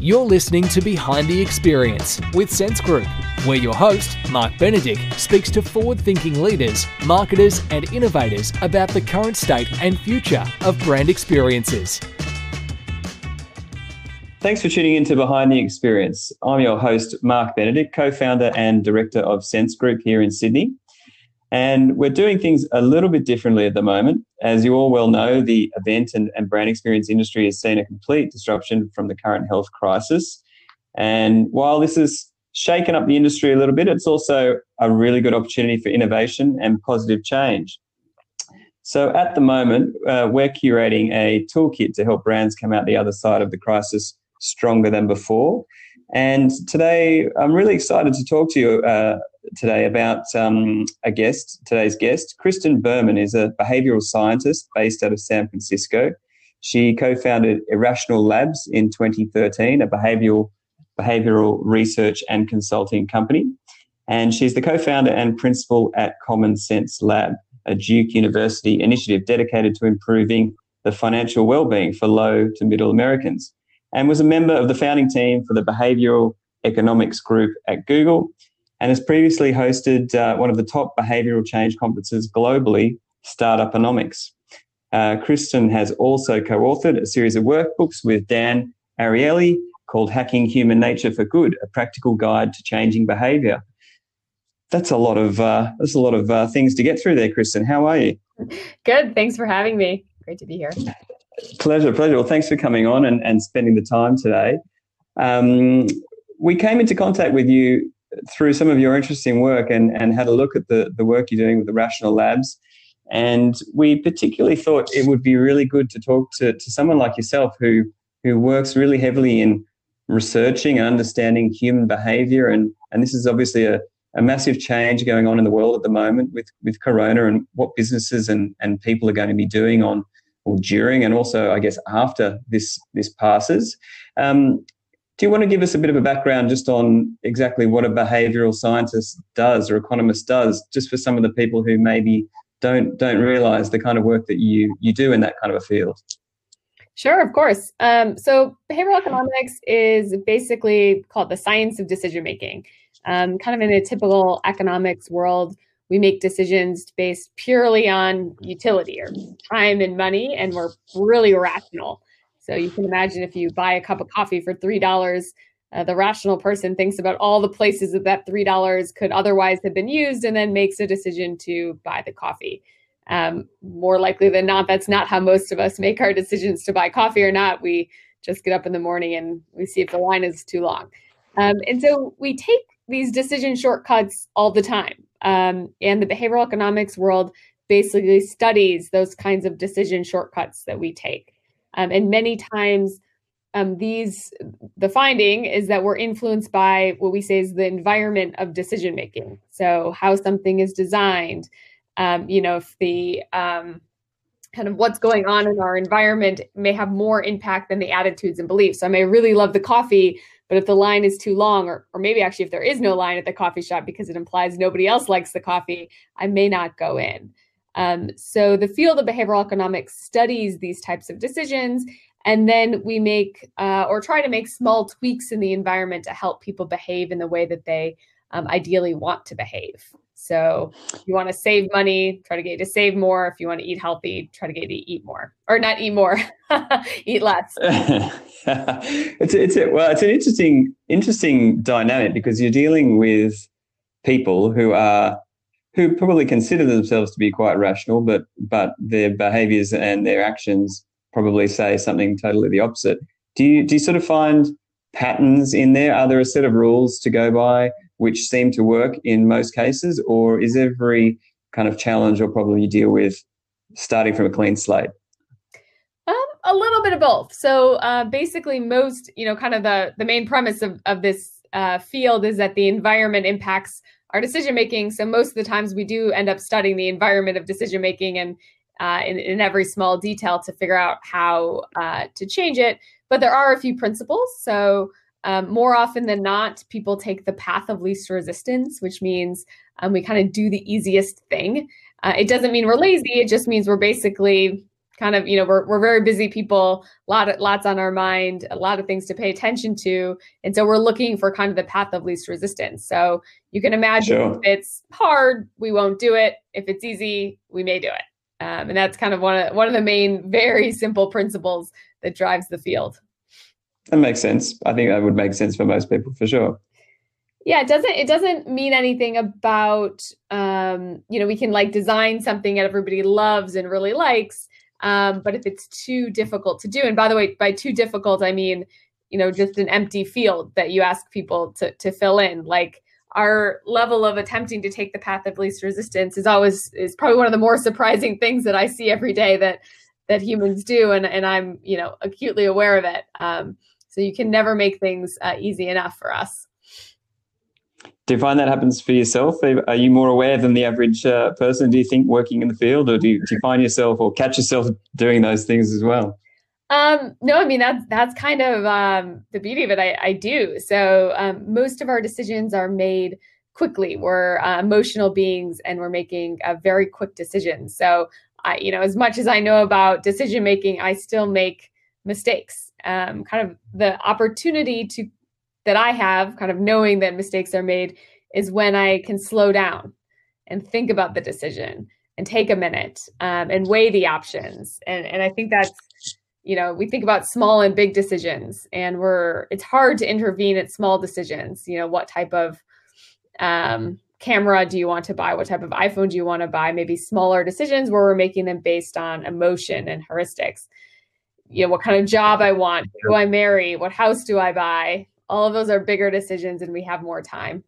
You're listening to Behind the Experience with Sense Group, where your host, Mark Benedict, speaks to forward thinking leaders, marketers, and innovators about the current state and future of brand experiences. Thanks for tuning in to Behind the Experience. I'm your host, Mark Benedict, co founder and director of Sense Group here in Sydney. And we're doing things a little bit differently at the moment. As you all well know, the event and, and brand experience industry has seen a complete disruption from the current health crisis. And while this has shaken up the industry a little bit, it's also a really good opportunity for innovation and positive change. So at the moment, uh, we're curating a toolkit to help brands come out the other side of the crisis stronger than before. And today, I'm really excited to talk to you uh, today about um, a guest. Today's guest, Kristen Berman, is a behavioral scientist based out of San Francisco. She co-founded Irrational Labs in 2013, a behavioral behavioral research and consulting company. And she's the co-founder and principal at Common Cents Lab, a Duke University initiative dedicated to improving the financial well-being for low to middle Americans and was a member of the founding team for the Behavioral Economics Group at Google and has previously hosted uh, one of the top behavioral change conferences globally, Startuponomics. Uh, Kristen has also co authored a series of workbooks with Dan Ariely called Hacking Human Nature for Good, a practical guide to changing behavior. That's a lot of uh, that's a lot of uh, things to get through there, Kristen. How are you? Good. Thanks for having me. Great to be here. Pleasure, pleasure. Well, thanks for coming on and, and spending the time today. Um, we came into contact with you through some of your interesting work and, and had a look at the, the work you're doing with the Irrational Labs. And we particularly thought it would be really good to talk to, to someone like yourself who, who works really heavily in researching and understanding human behavior. And, and this is obviously a, a massive change going on in the world at the moment with, with Corona and what businesses and, and people are going to be doing on or during and also I guess after this this passes. Um, do you want to give us a bit of a background just on exactly what a behavioural scientist does or economist does, just for some of the people who maybe don't don't realise the kind of work that you you do in that kind of a field? Sure, of course. Um, so behavioral economics is basically called the science of decision making. Um, kind of in a typical economics world, we make decisions based purely on utility or time and money, and we're really rational. So you can imagine if you buy a cup of coffee for three dollars, uh, the rational person thinks about all the places that that three dollars could otherwise have been used, and then makes a decision to buy the coffee. Um, more likely than not, that's not how most of us make our decisions to buy coffee or not. We just get up in the morning and we see if the line is too long. Um, and so we take these decision shortcuts all the time. Um, and the behavioral economics world basically studies those kinds of decision shortcuts that we take. Um, and many times, um, these the finding is that we're influenced by what we say is the environment of decision making. So how something is designed, um, you know, if the um, kind of what's going on in our environment may have more impact than the attitudes and beliefs. So I may really love the coffee, but if the line is too long, or, or maybe actually if there is no line at the coffee shop because it implies nobody else likes the coffee, I may not go in. Um, so the field of behavioral economics studies these types of decisions, and then we make uh, or try to make small tweaks in the environment to help people behave in the way that they um, ideally want to behave. So if you want to save money, try to get you to save more. If you want to eat healthy, try to get you to eat more or not eat more, eat less. it's it's a, well, it's an interesting interesting dynamic because you're dealing with people who are who probably consider themselves to be quite rational, but but their behaviours and their actions probably say something totally the opposite. Do you do you sort of find patterns in there? Are there a set of rules to go by? which seem to work in most cases, or is every kind of challenge or problem you deal with starting from a clean slate? Um, a little bit of both. So uh, basically, most you know, kind of the the main premise of of this uh, field is that the environment impacts our decision making. So most of the times, we do end up studying the environment of decision making and uh, in, in, every small detail to figure out how uh, to change it. But there are a few principles. So um, more often than not, people take the path of least resistance, which means um, we kind of do the easiest thing. Uh, it doesn't mean we're lazy. It just means we're basically kind of you know we're, we're very busy people a lot of lots on our mind a lot of things to pay attention to. And so we're looking for kind of the path of least resistance. So you can imagine sure. if it's hard we won't do it. If it's easy we may do it. Um, and that's kind of one of one of the main very simple principles that drives the field. That makes sense. I think that would make sense for most people for sure. Yeah it doesn't it doesn't mean anything about um you know we can like design something that everybody loves and really likes um, but if it's too difficult to do, and by the way, by too difficult, I mean, you know, just an empty field that you ask people to, to fill in. Like our level of attempting to take the path of least resistance is always is probably one of the more surprising things that I see every day that that humans do, and and I'm you know acutely aware of it. Um, so you can never make things uh, easy enough for us. Do you find that happens for yourself? Are you more aware than the average uh, person, do you think, working in the field? Or do you, do you find yourself or catch yourself doing those things as well? Um, no, I mean that's that's kind of um, the beauty of it. I, I do. So um, most of our decisions are made quickly. We're uh, emotional beings, and we're making a very quick decisions. So, I, you know, as much as I know about decision making, I still make mistakes. Um, kind of the opportunity to that I have, kind of knowing that mistakes are made, is when I can slow down and think about the decision and take a minute um, and weigh the options. And and I think that's you know we think about small and big decisions, and we're it's hard to intervene at small decisions. You know what type of um, camera do you want to buy? What type of iPhone do you want to buy? Maybe smaller decisions where we're making them based on emotion and heuristics. You know, what kind of job I want? Who I marry? What house do I buy? All of those are bigger decisions and we have more time.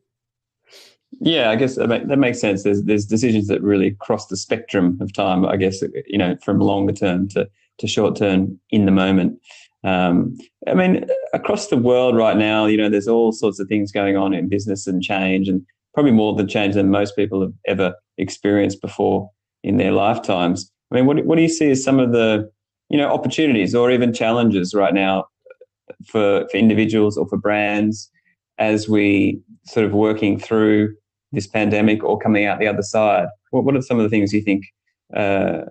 Yeah i guess that makes sense. There's there's decisions that really cross the spectrum of time i guess you know from longer term to to short term in the moment. Um, i mean across the world right now you know there's all sorts of things going on in business and change and probably more than change than most people have ever experienced before in their lifetimes. I mean what, what do you see as some of the you know opportunities or even challenges right now for, for individuals or for brands as we sort of working through this pandemic or coming out the other side? What, what are some of the things you think uh,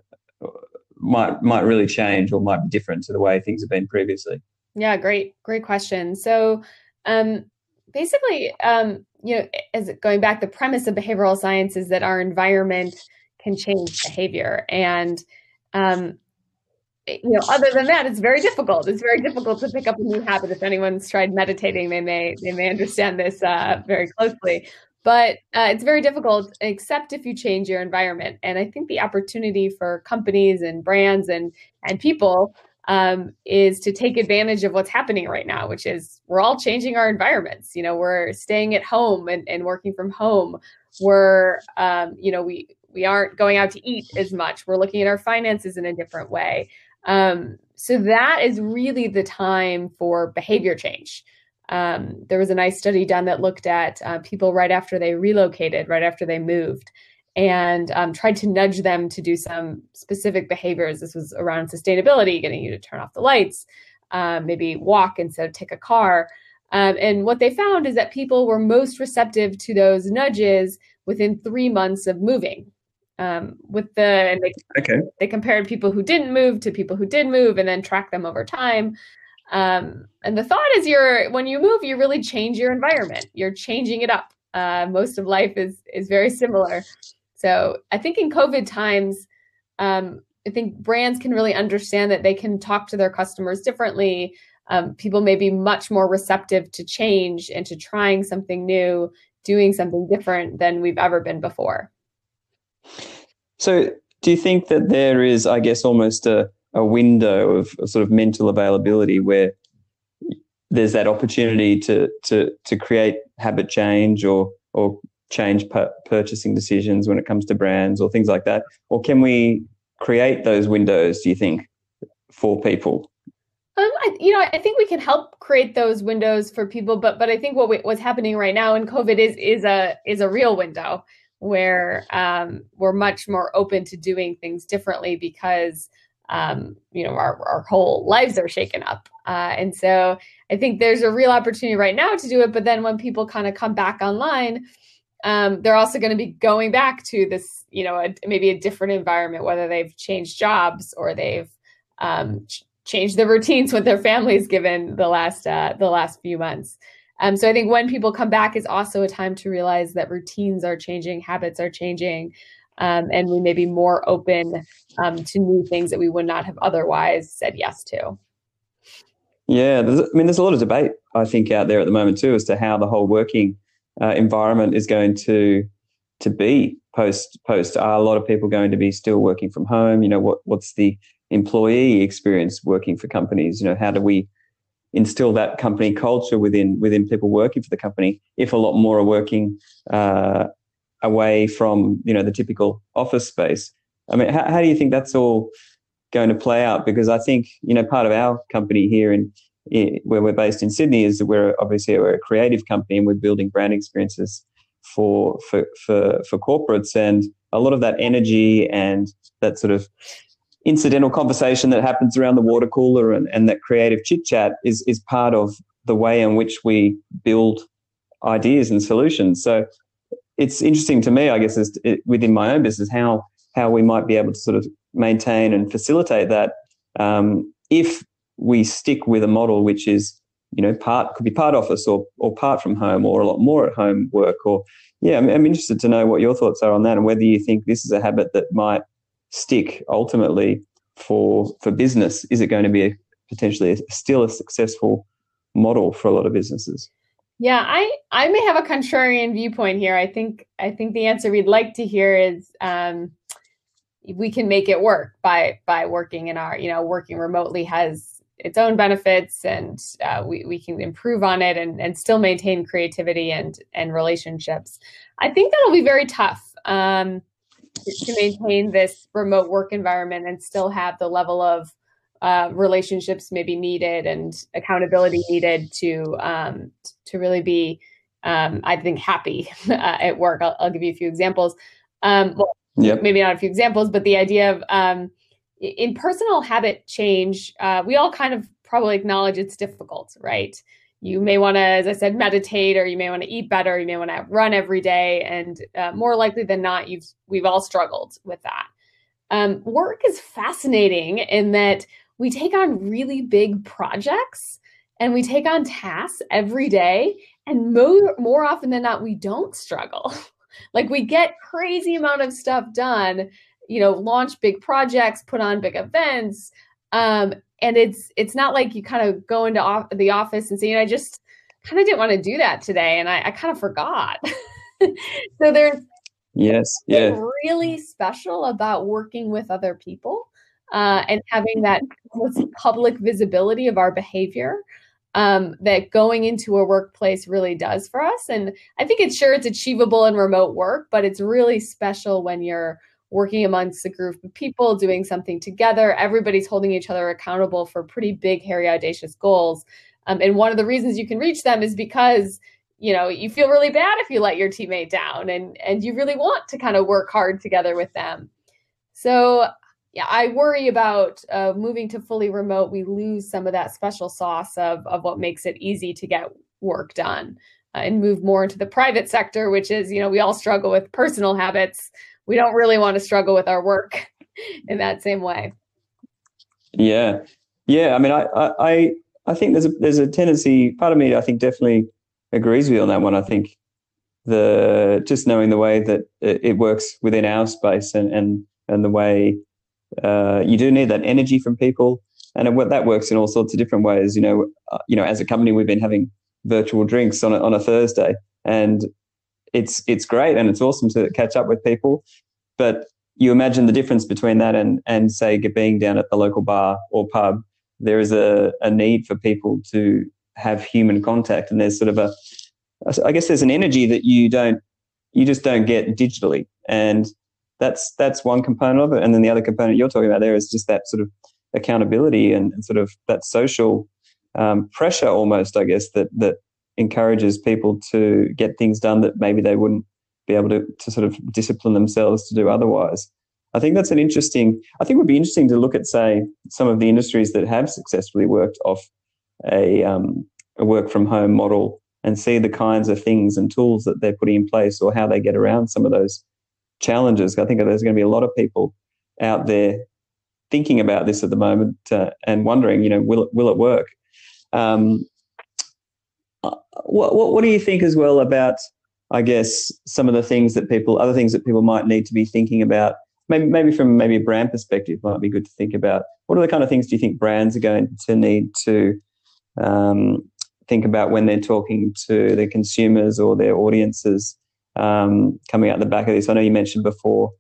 might might really change or might be different to the way things have been previously? Yeah, great, great question. So, um, basically, um, you know, as going back, the premise of behavioral science is that our environment can change behavior, and um, you know, other than that, it's very difficult. It's very difficult to pick up a new habit. If anyone's tried meditating, they may they may understand this uh, very closely. But uh, it's very difficult, except if you change your environment. And I think the opportunity for companies and brands and and people um, is to take advantage of what's happening right now, which is we're all changing our environments. You know, we're staying at home and, and working from home. We're, um, you know, we we aren't going out to eat as much. We're looking at our finances in a different way. Um, so that is really the time for behavior change. Um, there was a nice study done that looked at uh, people right after they relocated, right after they moved, and um, tried to nudge them to do some specific behaviors. This was around sustainability, getting you to turn off the lights, um, maybe walk instead of take a car. Um, and what they found is that people were most receptive to those nudges within three months of moving um, with the and they, okay. they compared people who didn't move to people who did move and then track them over time. Um, and the thought is you're when you move you really change your environment. You're changing it up. Uh, most of life is is very similar. So i think in covid times um, i think brands can really understand that they can talk to their customers differently. Um, people may be much more receptive to change and to trying something new doing something different than we've ever been before so, do you think that there is, I guess, almost a, a window of sort of mental availability where there's that opportunity to to to create habit change or or change purchasing decisions when it comes to brands or things like that, or can we create those windows? Do you think for people? Um, I, you know, I think we can help create those windows for people, but but I think what we, what's happening right now in COVID is is a is a real window where um, we're much more open to doing things differently because um, you know our, our whole lives are shaken up uh, and so i think there's a real opportunity right now to do it but then when people kind of come back online um, they're also going to be going back to this, you know, a, maybe a different environment, whether they've changed jobs or they've um, ch- changed their routines with their families given the last uh, the last few months. Um, so I think when people come back is also a time to realize that routines are changing, habits are changing, um, and we may be more open um, to new things that we would not have otherwise said yes to. Yeah, I mean, there's a lot of debate I think out there at the moment too as to how the whole working uh, environment is going to to be post post. Are a lot of people going to be still working from home? You know, what what's the employee experience working for companies? You know, how do we instill that company culture within within people working for the company if a lot more are working uh, away from you know the typical office space. I mean how, how do you think that's all going to play out? Because i think you know part of our company here in, in where we're based in sydney is that we're obviously we're a creative company and we're building brand experiences for for for for corporates. And a lot of that energy and that sort of incidental conversation that happens around the water cooler and, and that creative chit chat is, is part of the way in which we build ideas and solutions. So it's interesting to me, I guess, is it, within my own business, how, how we might be able to sort of maintain and facilitate that um, if we stick with a model which is, you know, part could be part office or, or part from home or a lot more at home work or, yeah, I'm, I'm interested to know what your thoughts are on that and whether you think this is a habit that might stick ultimately for for business? Is it going to be a, potentially a, still a successful model for a lot of businesses? Yeah, I I may have a contrarian viewpoint here. I think I think the answer we'd like to hear is um, we can make it work by by working in our you know working remotely has its own benefits and uh, we, we can improve on it and, and still maintain creativity and and relationships i think that'll be very tough um, to maintain this remote work environment and still have the level of uh, relationships maybe needed and accountability needed to um, to really be, um, I think, happy uh, at work. I'll, I'll, give you a few examples. Um, well, yep. maybe not a few examples, but the idea of um, in personal habit change, uh, we all kind of probably acknowledge it's difficult, right? You may want to, as I said, meditate, or you may want to eat better. You may want to run every day, and uh, more likely than not, you've we've all struggled with that. Um, work is fascinating in that we take on really big projects and we take on tasks every day, and more more often than not, we don't struggle. like we get crazy amount of stuff done. You know, launch big projects, put on big events, um, and it's it's not like you kind of go into off- the office and say, you know, I just kind of didn't want to do that today, and I, I kind of forgot. so there's yes, yeah, really special about working with other people uh, and having that public visibility of our behavior um, that going into a workplace really does for us. And I think it's sure it's achievable in remote work, but it's really special when you're working amongst a group of people, doing something together. Everybody's holding each other accountable for pretty big, hairy, audacious goals. Um, and one of the reasons you can reach them is because you know you feel really bad if you let your teammate down, and and you really want to kind of work hard together with them. So yeah, I worry about uh, moving to fully remote. We lose some of that special sauce of of what makes it easy to get work done. Uh, and move more into the private sector, which is, you know, we all struggle with personal habits we don't really want to struggle with our work in that same way. Yeah, yeah. I mean, I, I, I think there's a there's a tendency. Part of me, I think, definitely agrees with you on that one. I think the just knowing the way that it, works within our space and and and the way uh, you do need that energy from people, and what that works in all sorts of different ways. You know, uh, you know, as a company, we've been having virtual drinks on a, on a Thursday, and it's it's great and it's awesome to catch up with people. But you imagine the difference between that and and say being down at the local bar or pub. There is a, a need for people to have human contact, and there's sort of a I guess there's an energy that you don't you just don't get digitally, and that's that's one component of it. And then the other component you're talking about there is just that sort of accountability and, and sort of that social um, pressure, almost I guess that that encourages people to get things done that maybe they wouldn't be able to, to sort of discipline themselves to do otherwise. I think that's an interesting, I think it would be interesting to look at, say, some of the industries that have successfully worked off a, um, a work from home model and see the kinds of things and tools that they're putting in place or how they get around some of those challenges. I think there's going to be a lot of people out there thinking about this at the moment uh, and wondering, you know, will it, will it work? Um, what, what, what do you think as well about, I guess, some of the things that people, other things that people might need to be thinking about? Maybe, maybe from maybe a brand perspective, might be good to think about. What are the kind of things do you think brands are going to need to um, think about when they're talking to their consumers or their audiences um, coming out the back of this? I know you mentioned before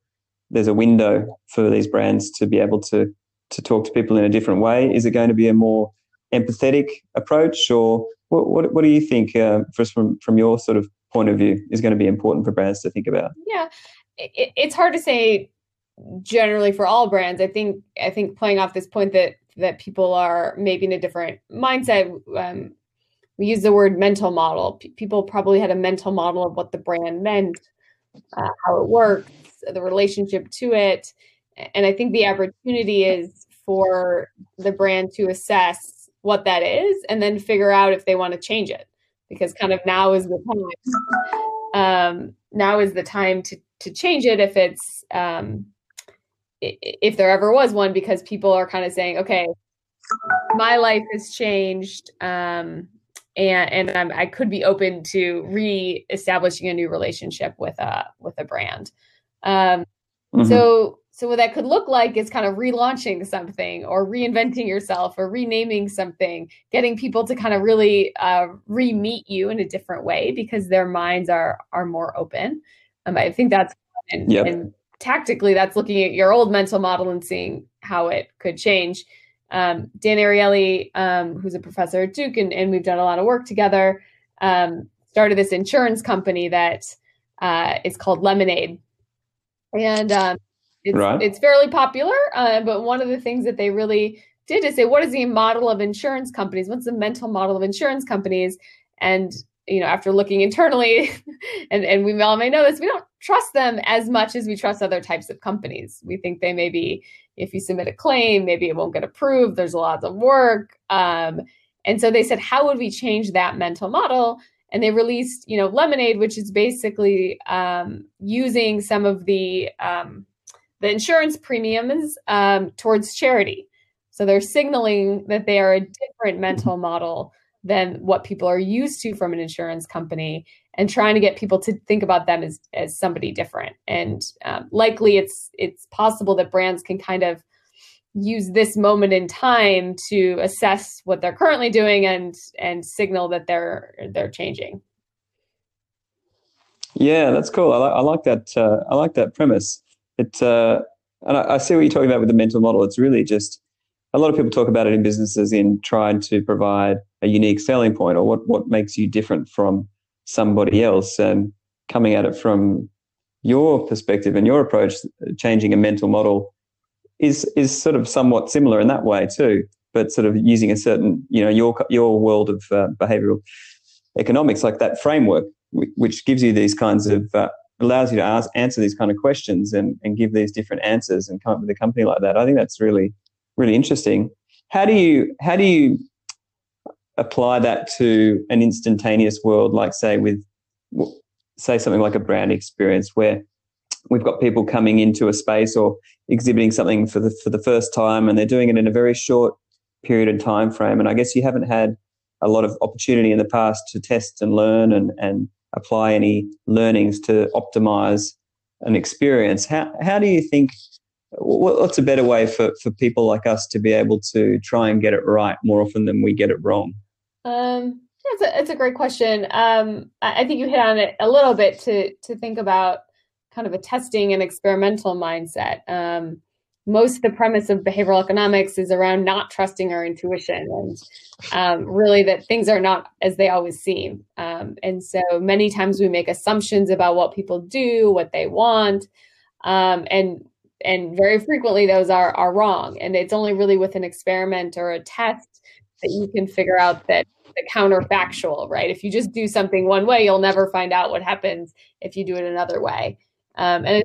there's a window for these brands to be able to to talk to people in a different way. Is it going to be a more empathetic approach, or what what, what do you think, uh, first from from your sort of point of view, is going to be important for brands to think about? Yeah, it, it's hard to say generally for all brands. I think I think playing off this point that that people are maybe in a different mindset. Um, we use the word mental model. P- people probably had a mental model of what the brand meant, uh, how it works, the relationship to it. And I think the opportunity is for the brand to assess what that is and then figure out if they want to change it. Because kind of now is the time. Um, now is the time to to change it if it's um, if there ever was one, because people are kind of saying, okay, my life has changed. Um, and and I'm, i could be open to re-establishing a new relationship with a with a brand. Um, mm-hmm. So so what that could look like is kind of relaunching something or reinventing yourself or renaming something, getting people to kind of really uh, re-meet you in a different way because their minds are are more open. Um, I think that's and, yep. and tactically that's looking at your old mental model and seeing how it could change um, Dan Ariely, um, who's a professor at Duke, and, and, we've done a lot of work together, um, started this insurance company that uh, is called Lemonade, and um, it's right. it's fairly popular. Uh, but one of the things that they really did is say, what is the model of insurance companies? What's the mental model of insurance companies? And you know, after looking internally, and, and we all may know this, we don't trust them as much as we trust other types of companies. We think they may be, if you submit a claim, maybe it won't get approved. There's a lot of work. Um, and so they said, how would we change that mental model? And they released, you know, Lemonade, which is basically um, using some of the um, the insurance premiums um, towards charity. So they're signaling that they are a different mental model than what people are used to from an insurance company and trying to get people to think about them as, as somebody different. And um, likely it's it's possible that brands can kind of use this moment in time to assess what they're currently doing and and signal that they're they're changing. Yeah that's cool. I, like, I like that uh, i like that premise it uh, and I, I see what you're talking about with the mental model. It's really just a lot of people talk about it in businesses in trying to provide a unique selling point or what, what makes you different from somebody else. And coming at it from your perspective and your approach changing a mental model is is sort of somewhat similar in that way too but sort of using a certain you know your your world of uh, behavioral economics like that framework which gives you these kinds of uh, allows you to ask answer these kind of questions and, and give these different answers and come up with a company like that i think that's really really interesting. How do you how do you apply that to an instantaneous world, like say with say something like a brand experience where we've got people coming into a space or exhibiting something for the for the first time and they're doing it in a very short period of time frame. And I guess you haven't had a lot of opportunity in the past to test and learn and, and apply any learnings to optimize an experience. How how do you think what's a better way for, for people like us to be able to try and get it right more often than we get it wrong? Um, that's a, that's a great question. Um, I think you hit on it a little bit to to think about kind of a testing and experimental mindset. Um, most of the premise of behavioral economics is around not trusting our intuition and um, really that things are not as they always seem. Um, and so many times we make assumptions about what people do, what they want, um, and and very frequently those are are wrong. And it's only really with an experiment or a test that you can figure out that the counterfactual right? If you just do something one way you'll never find out what happens if you do it another way. Um, and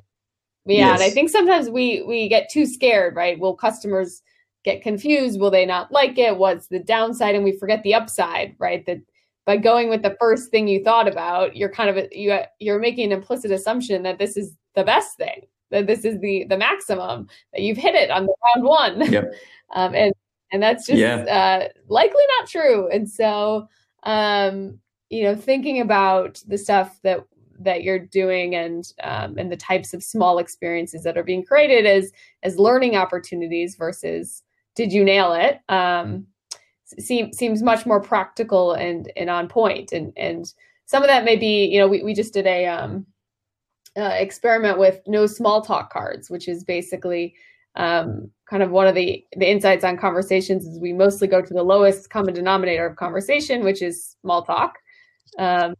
yeah yes. and i think sometimes we we get too scared right will customers get confused will they not like it what's the downside and we forget the upside right that by going with the first thing you thought about, you're kind of you you're making an implicit assumption that this is the best thing, that this is the the maximum, that you've hit it on the round one. Yep. um, and and that's just yeah. uh, likely not true. And so, um, you know, thinking about the stuff that that you're doing and um, and the types of small experiences that are being created as as learning opportunities versus did you nail it? Um, seems seems much more practical and and on point. And and some of that may be you know we, we just did a um, uh, experiment with no small talk cards which is basically um, kind of one of the the insights on conversations is we mostly go to the lowest common denominator of conversation which is small talk. Um,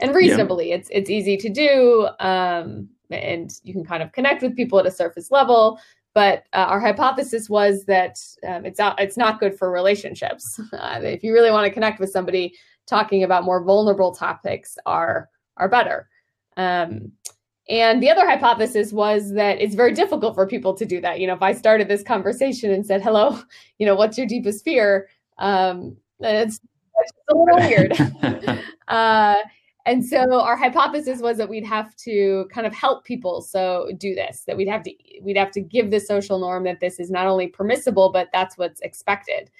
and reasonably yeah. it's it's easy to do um, and you can kind of connect with people at a surface level but uh, our hypothesis was that um, it's not it's not good for relationships. Uh, if you really want to connect with somebody, talking about more vulnerable topics are are better. Um, and the other hypothesis was that it's very difficult for people to do that. You know, if I started this conversation and said, "Hello, you know, what's your deepest fear?" Um, it's, it's a little weird. uh, and so our hypothesis was that we'd have to kind of help people so do this that we'd have to we'd have to give the social norm that this is not only permissible but that's what's expected.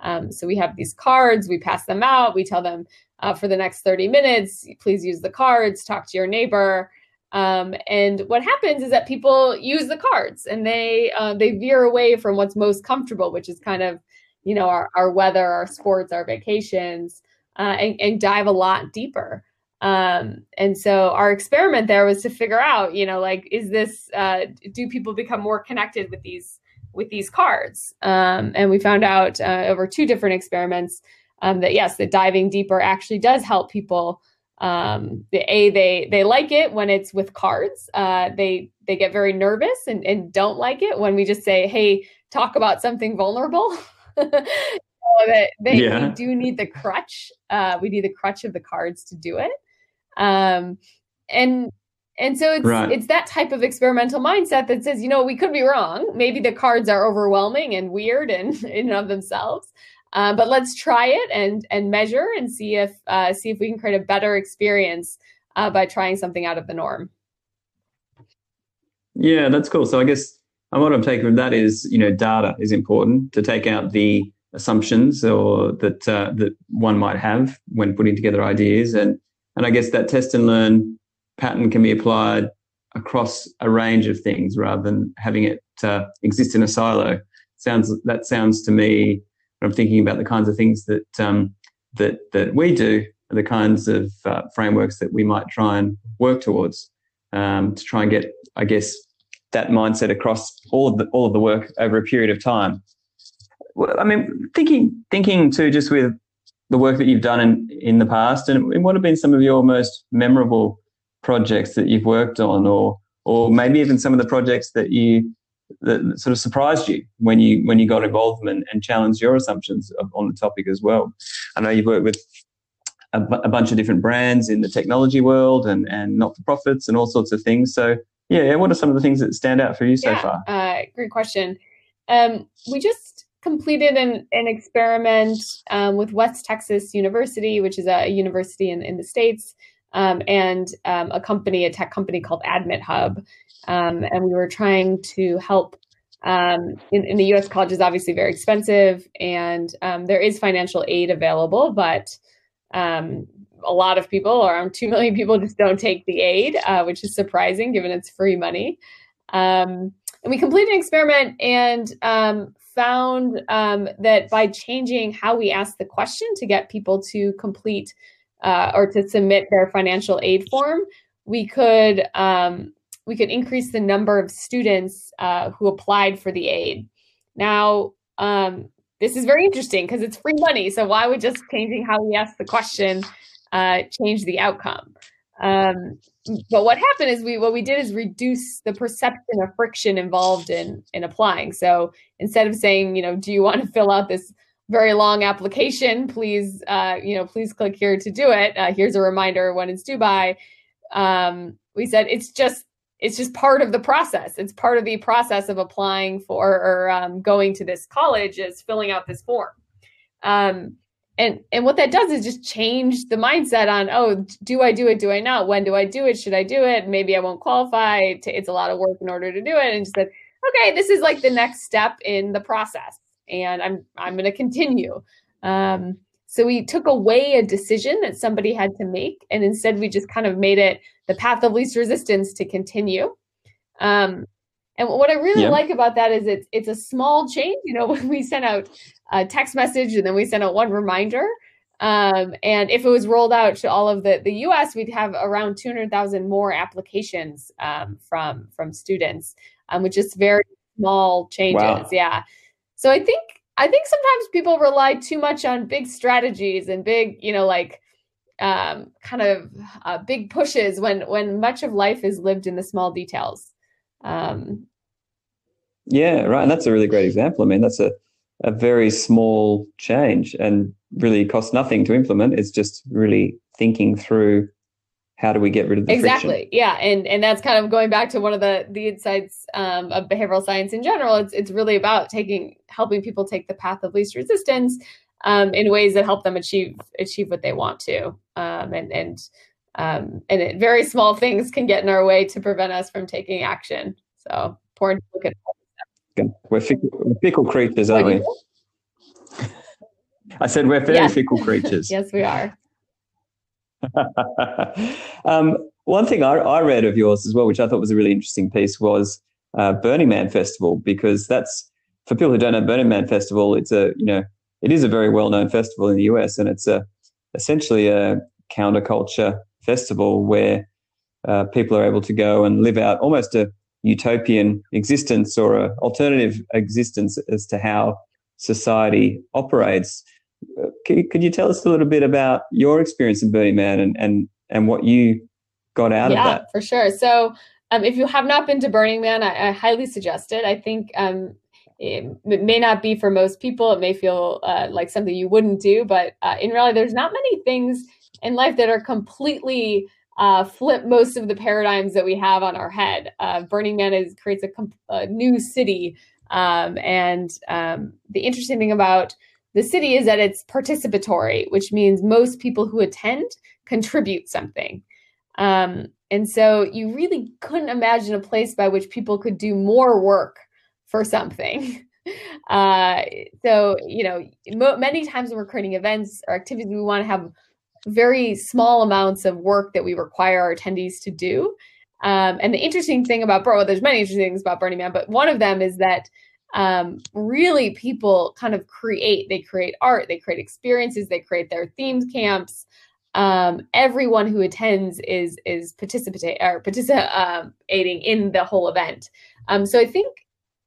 Um, so we have these cards we pass them out we tell them uh, for the next 30 minutes please use the cards talk to your neighbor. Um, and what happens is that people use the cards and they uh, they veer away from what's most comfortable which is kind of you know our, our weather our sports our vacations uh, and, and dive a lot deeper um and so our experiment there was to figure out you know like is this uh do people become more connected with these with these cards? Um and we found out uh, over two different experiments um that yes that diving deeper actually does help people. Um the a they they like it when it's with cards. Uh they they get very nervous and, and don't like it when we just say hey talk about something vulnerable. That they, yeah. do need the crutch uh we need the crutch of the cards to do it um, and and so it's right. it's that type of experimental mindset that says, you know, we could be wrong. Maybe the cards are overwhelming and weird and in and of themselves. Uh, but let's try it and and measure and see if uh, see if we can create a better experience uh, by trying something out of the norm. Yeah, that's cool. So I guess what I'm taking from that is, you know, data is important to take out the assumptions or that uh, that one might have when putting together ideas and and I guess that test and learn pattern can be applied across a range of things rather than having it uh, exist in a silo. Sounds that sounds to me. I'm thinking about the kinds of things that um, that that we do, the kinds of uh, frameworks that we might try and work towards um, to try and get, I guess, that mindset across all of the all of the work over a period of time. Well, I mean, thinking thinking too, just with the work that you've done in, in the past and what have been some of your most memorable projects that you've worked on or or maybe even some of the projects that you that sort of surprised you when you when you got involved and, and challenged your assumptions of, on the topic as well. I know you've worked with a, a bunch of different brands in the technology world and and not-for-profits and all sorts of things. So yeah what are some of the things that stand out for you so yeah, far? uh, great question. Um, we just completed an, an experiment um, with West Texas University, which is a, university in, in the States, um, and um, a company, a tech company called Admit Hub. Um, and we were trying to help. Um, in, in, the US, college is obviously very expensive, and um, there is financial aid available, but a lot of people, around 2 million people, just don't take the aid, uh, which is surprising given it's free money. and we completed an experiment and found um, that by changing how we ask the question to get people to complete uh, or to submit their financial aid form, we could um, we could increase the number of students uh, who applied for the aid. Now, um, this is very interesting because it's free money. So why would just changing how we ask the question uh, change the outcome? Um, but what happened is we what we did is reduce the perception of friction involved in in applying. So instead of saying, you know, do you want to fill out this very long application? Please, uh, you know, please click here to do it. Uh, here's a reminder when it's due by. Um, we said it's just it's just part of the process. It's part of the process of applying for or um, going to this college is filling out this form. Um, and and what that does is just change the mindset on oh do i do it? Do i not? When do i do it? Should i do it? Maybe i won't qualify. It's a lot of work in order to do it. And just said okay this is like the next step in the process. And i'm i'm going to continue. Um, so we took away a decision that somebody had to make. And instead we just kind of made it the path of least resistance to continue. Um, and what I really yeah. like about that is it's it's a small change. You know, when we sent out a text message and then we sent out one reminder. Um, and if it was rolled out to all of the, the US, we'd have around 200,000 more applications um, from from students, um, which is very small changes. Wow. Yeah. So I think I think sometimes people rely too much on big strategies and big, you know, like um, kind of uh, big pushes when when much of life is lived in the small details. Um, yeah, right. And that's a really great example. I mean, that's a, a very small change and really costs nothing to implement. It's just really thinking through how do we get rid of the exactly friction? yeah and and that's kind of going back to one of the the insights um, of behavioral science in general it's it's really about taking helping people take the path of least resistance um, in ways that help them achieve achieve what they want to um, and and um, and it, very small things can get in our way to prevent us from taking action so important to look at we're fickle, we're fickle creatures, aren't we? I said we're very fickle creatures. yes, we are. um, one thing I, I, read of yours as well, which I thought was a really interesting piece, was uh, Burning Man Festival, because that's for people who don't know Burning Man Festival. It's a you know it is a very well known festival in the US, and it's a essentially a counterculture festival where uh, people are able to go and live out almost a utopian existence or an alternative existence as to how society operates. Could, could you tell us a little bit about your experience in Burning Man and, and, and what you got out yeah, of that? for sure. So, um, if you have not been to Burning Man, I, I highly suggest it. I think um, it, it, may not be for most people. It may feel uh, like something you wouldn't do, but uh, in reality, there's not many things in life that are completely uh, flip most of the paradigms that we have on our head. Uh, Burning Man is creates a, comp- a new city, um, and um, the interesting thing about the city is that it's participatory, which means most people who attend contribute something. Um, and so you really couldn't imagine a place by which people could do more work for something. Uh, so, you know, mo- many times when we're creating events or activities, we want to have very small amounts of work that we require our attendees to do. Um, and the interesting thing about well, there's many interesting things about Burning Man, but one of them is that um, really people kind of create. They create art, they create experiences, they create their themed camps. Um, everyone who attends is is participating or participating in the whole event. Um, so I think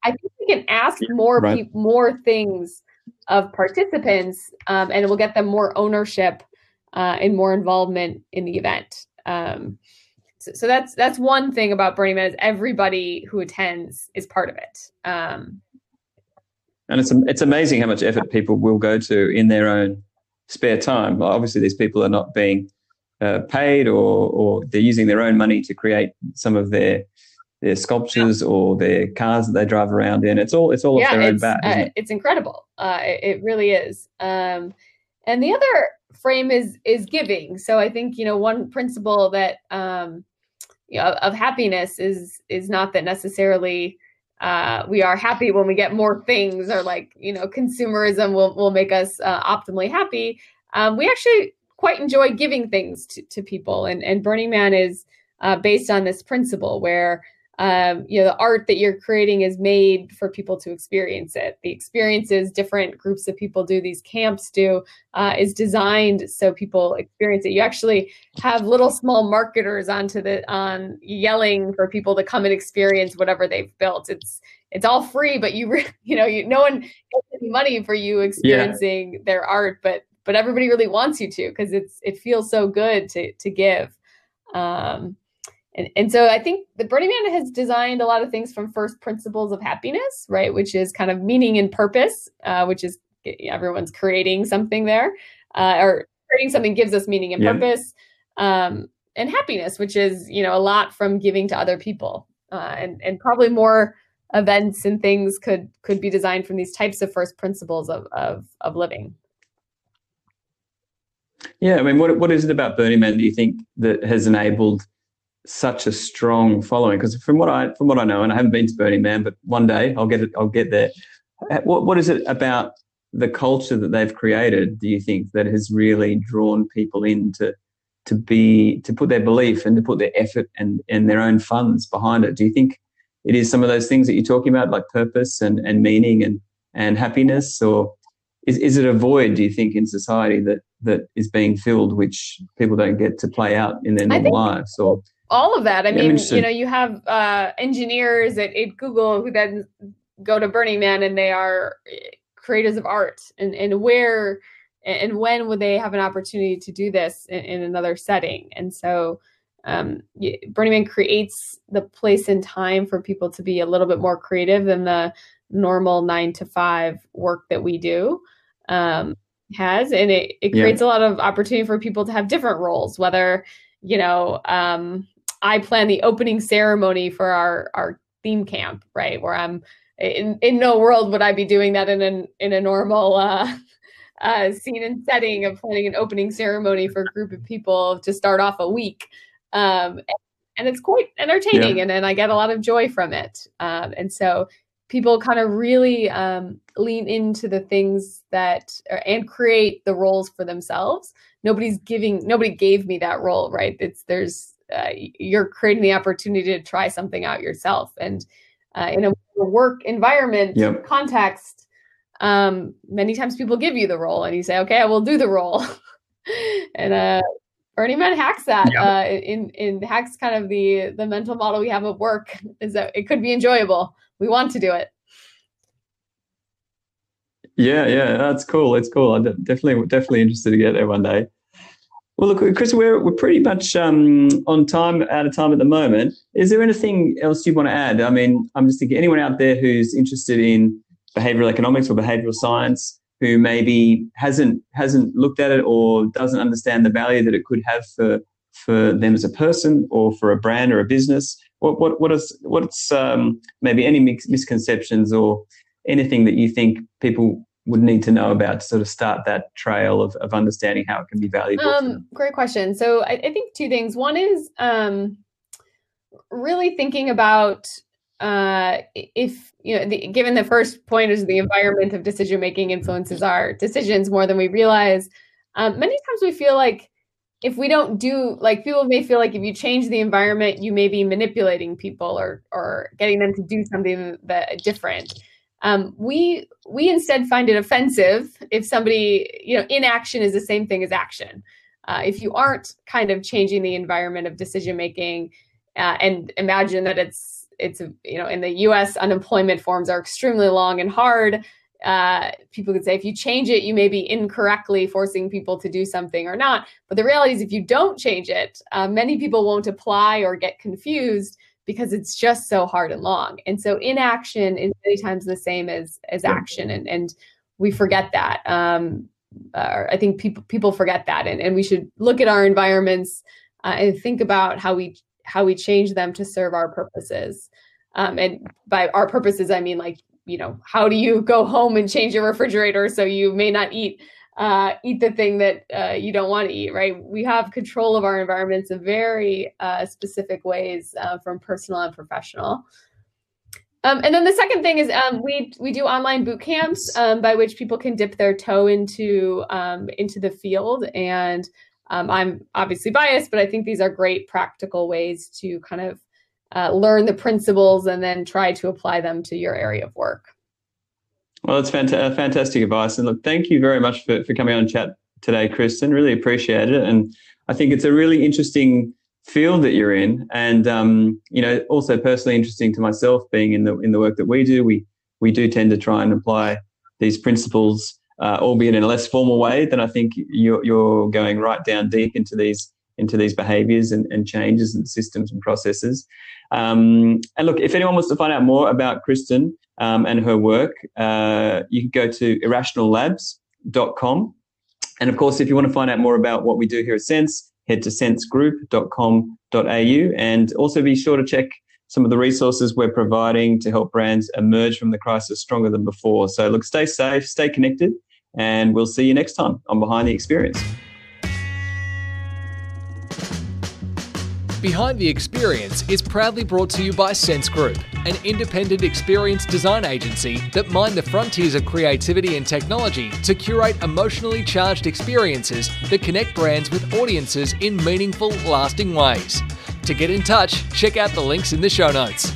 I think we can ask more right. pe- more things of participants, um, and it will get them more ownership uh, and more involvement in the event. Um, so, so, that's that's one thing about Burning Man is everybody who attends is part of it. Um, and it's it's amazing how much effort people will go to in their own spare time. Obviously, these people are not being uh, paid, or or they're using their own money to create some of their their sculptures or their cars that they drive around in. It's all it's all yeah, off their own bat. Uh, it? It's incredible. Uh, it, it, really is. Um, and the other frame is is giving. So I think you know one principle that um, you know, of happiness is is not that necessarily uh, we are happy when we get more things, or like you know consumerism will will make us uh, optimally happy. Um, we actually quite enjoy giving things to, to people, and and Burning Man is uh, based on this principle where um, you know the art that you're creating is made for people to experience it. The experiences different groups of people do these camps do uh, is designed so people experience it. You actually have little small marketers onto the on yelling for people to come and experience whatever they've built. It's it's all free but you re- you know you no one gets any money for you experiencing yeah. their art but but everybody really wants you to because it's it feels so good to to give. Um and, and so I think the Burning Man has designed a lot of things from first principles of happiness, right? Which is kind of meaning and purpose, uh, which is everyone's creating something there, uh, or creating something gives us meaning and yeah. purpose, um, and happiness, which is you know a lot from giving to other people, uh, and and probably more events and things could could be designed from these types of first principles of of, of living. Yeah, I mean, what what is it about Burning Man? Do you think that has enabled such a strong following? Because from what I from what I know, and I haven't been to Burning Man, but one day I'll get it. I'll get there. What what is it about the culture that they've created? Do you think that has really drawn people in to to be to put their belief and to put their effort and and their own funds behind it? Do you think it is some of those things that you're talking about, like purpose and and meaning and and happiness, or is, is it a void, do you think, in society that, that is being filled, which people don't get to play out in their normal lives? Or all of that. I mean, you know, you have uh, engineers at, at Google who then go to Burning Man and they are eh, creators of art and, and where and when would they have an opportunity to do this in, in another setting? And so um, Burning Man creates the place and time for people to be a little bit more creative than the normal nine to five work that we do um, has. And it, it creates yeah. a lot of opportunity for people to have different roles, whether, you know, um, I plan the opening ceremony for our, our theme camp, right? Where I'm in, in no world would I be doing that in an, in a normal, uh, uh, scene and setting of planning an opening ceremony for a group of people to start off a week. Um, and it's quite entertaining yeah. and, and I get a lot of joy from it. Um, and so people kind of really um, lean into the things that and create the roles for themselves nobody's giving nobody gave me that role right it's there's uh, you're creating the opportunity to try something out yourself and uh, in a work environment yep. context um, many times people give you the role and you say okay i will do the role and uh Burning Man hacks that. Yep. Uh, in in hacks kind of the the mental model we have of work is that it could be enjoyable we want to do it. Yeah, yeah, that's cool. It's cool. I'm definitely definitely interested to get there one day. Well, look, Chris, we're we're pretty much um, on time, out of time at the moment. Is there anything else you want to add? I mean, I'm just thinking anyone out there who's interested in behavioral economics or behavioral science, who maybe hasn't hasn't looked at it or doesn't understand the value that it could have for for them as a person or for a brand or a business what what what is what's um, maybe any misconceptions or anything that you think people would need to know about to sort of start that trail of, of understanding how it can be valuable? Um, great question. So I, I, think two things. One is um, really thinking about uh, if you know, the, given the first point is the environment of decision making influences our decisions more than we realize. Um, many times we feel like if we don't do like people may feel like if you change the environment you may be manipulating people or or getting them to do something that different um, we we instead find it offensive if somebody you know inaction is the same thing as action uh, if you aren't kind of changing the environment of decision making uh, and imagine that it's it's you know in the us unemployment forms are extremely long and hard uh, people could say if you change it, you may be incorrectly forcing people to do something or not. But the reality is, if you don't change it, uh, many people won't apply or get confused because it's just so hard and long. And so inaction is many times the same as as action, and and we forget that. Um, uh, I think people people forget that, and, and we should look at our environments uh, and think about how we how we change them to serve our purposes. Um, and by our purposes, I mean like you know, how do you go home and change your refrigerator so you may not eat uh, eat the thing that uh, you don't want to eat, right? We have control of our environments in very uh, specific ways, uh, from personal and professional. Um, and then the second thing is um, we we do online boot camps um, by which people can dip their toe into um, into the field. And um, I'm obviously biased, but I think these are great practical ways to kind of uh, learn the principles and then try to apply them to your area of work. Well, that's fant- fantastic advice. And look, thank you very much for, for coming on chat today, Kristen. Really appreciate it. And I think it's a really interesting field that you're in. And, um, you know, also personally interesting to myself being in the, in the work that we do. We, we do tend to try and apply these principles, uh, albeit in a less formal way than I think you're, you're going right down deep into these into these behaviors and, and changes and systems and processes. Um, and look, if anyone wants to find out more about Kristen um, and her work, uh, you can go to irrationallabs.com. And of course, if you want to find out more about what we do here at Sense, head to sensegroup.com.au and also be sure to check some of the resources we're providing to help brands emerge from the crisis stronger than before. So, look, stay safe, stay connected, and we'll see you next time on Behind the Experience. Behind the Experience is proudly brought to you by Sense Group, an independent experience design agency that mine the frontiers of creativity and technology to curate emotionally charged experiences that connect brands with audiences in meaningful, lasting ways. To get in touch, check out the links in the show notes.